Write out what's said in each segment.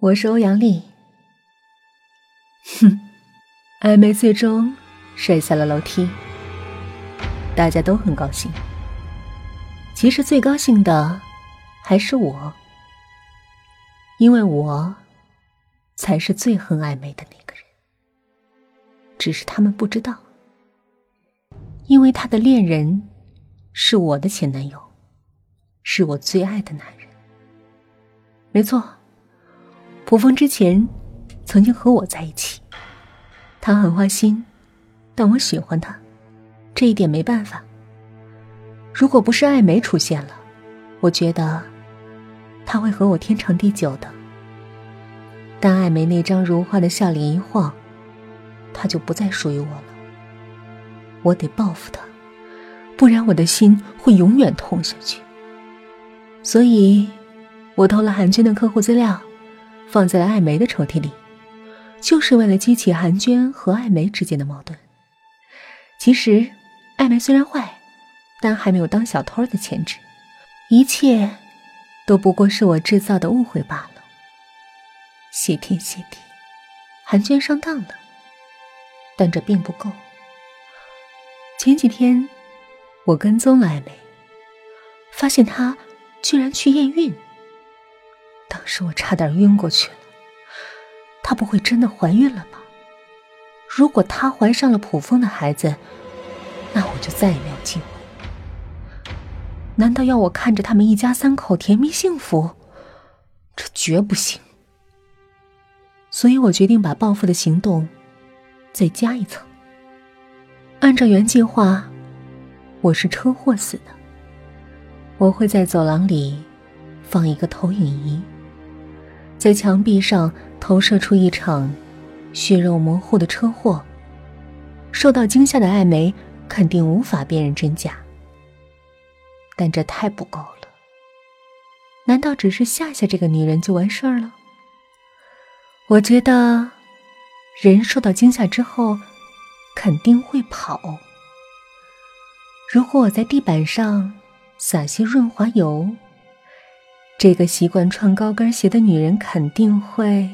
我是欧阳丽。哼，暧昧最终摔下了楼梯，大家都很高兴。其实最高兴的还是我，因为我才是最恨暧昧的那个人。只是他们不知道，因为他的恋人是我的前男友，是我最爱的男人。没错。蒲峰之前曾经和我在一起，他很花心，但我喜欢他，这一点没办法。如果不是艾梅出现了，我觉得他会和我天长地久的。但艾梅那张如花的笑脸一晃，他就不再属于我了。我得报复他，不然我的心会永远痛下去。所以，我偷了韩军的客户资料。放在了艾梅的抽屉里，就是为了激起韩娟和艾梅之间的矛盾。其实，艾梅虽然坏，但还没有当小偷的潜质，一切都不过是我制造的误会罢了。谢天谢地，韩娟上当了，但这并不够。前几天，我跟踪了艾梅，发现她居然去验孕。是我差点晕过去了，她不会真的怀孕了吧？如果她怀上了普风的孩子，那我就再也没有机会。难道要我看着他们一家三口甜蜜幸福？这绝不行。所以我决定把报复的行动再加一层。按照原计划，我是车祸死的。我会在走廊里放一个投影仪。在墙壁上投射出一场血肉模糊的车祸，受到惊吓的艾梅肯定无法辨认真假。但这太不够了，难道只是吓吓这个女人就完事儿了？我觉得，人受到惊吓之后肯定会跑。如果我在地板上撒些润滑油。这个习惯穿高跟鞋的女人肯定会，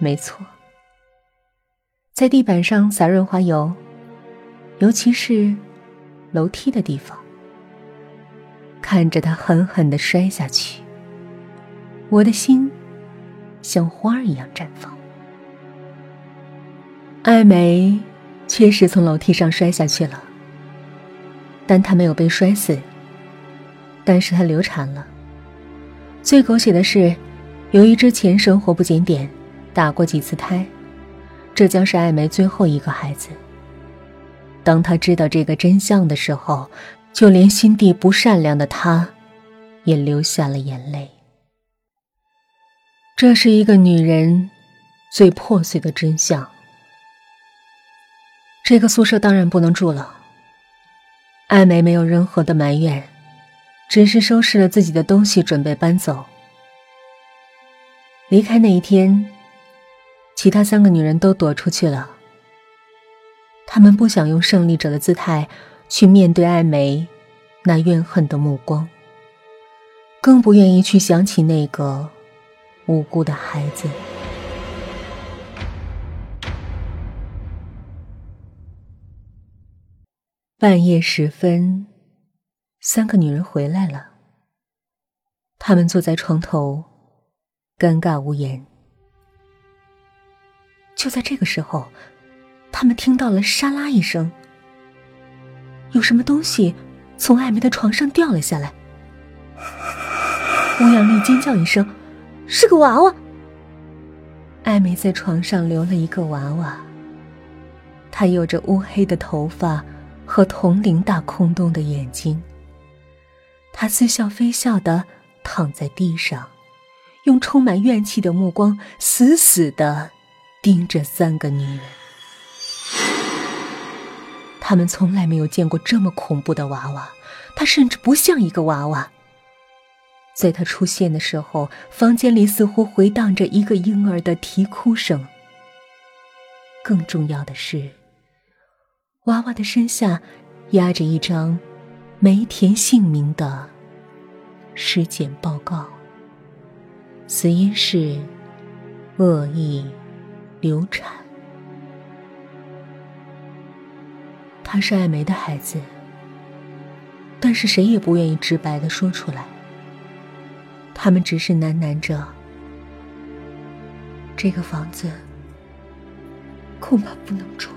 没错，在地板上撒润滑油，尤其是楼梯的地方。看着她狠狠的摔下去，我的心像花儿一样绽放。艾梅确实从楼梯上摔下去了，但她没有被摔死。但是她流产了。最狗血的是，由于之前生活不检点，打过几次胎，这将是艾梅最后一个孩子。当她知道这个真相的时候，就连心地不善良的她，也流下了眼泪。这是一个女人最破碎的真相。这个宿舍当然不能住了。艾梅没有任何的埋怨。只是收拾了自己的东西，准备搬走。离开那一天，其他三个女人都躲出去了。她们不想用胜利者的姿态去面对艾梅那怨恨的目光，更不愿意去想起那个无辜的孩子。半夜时分。三个女人回来了，她们坐在床头，尴尬无言。就在这个时候，她们听到了“沙拉”一声，有什么东西从艾梅的床上掉了下来。欧阳丽尖叫一声：“是个娃娃！”艾梅在床上留了一个娃娃，她有着乌黑的头发和铜铃大空洞的眼睛。他似笑非笑的躺在地上，用充满怨气的目光死死的盯着三个女人。他们从来没有见过这么恐怖的娃娃，他甚至不像一个娃娃。在他出现的时候，房间里似乎回荡着一个婴儿的啼哭声。更重要的是，娃娃的身下压着一张。没填姓名的尸检报告。死因是恶意流产。他是艾梅的孩子，但是谁也不愿意直白的说出来。他们只是喃喃着：“这个房子恐怕不能住。”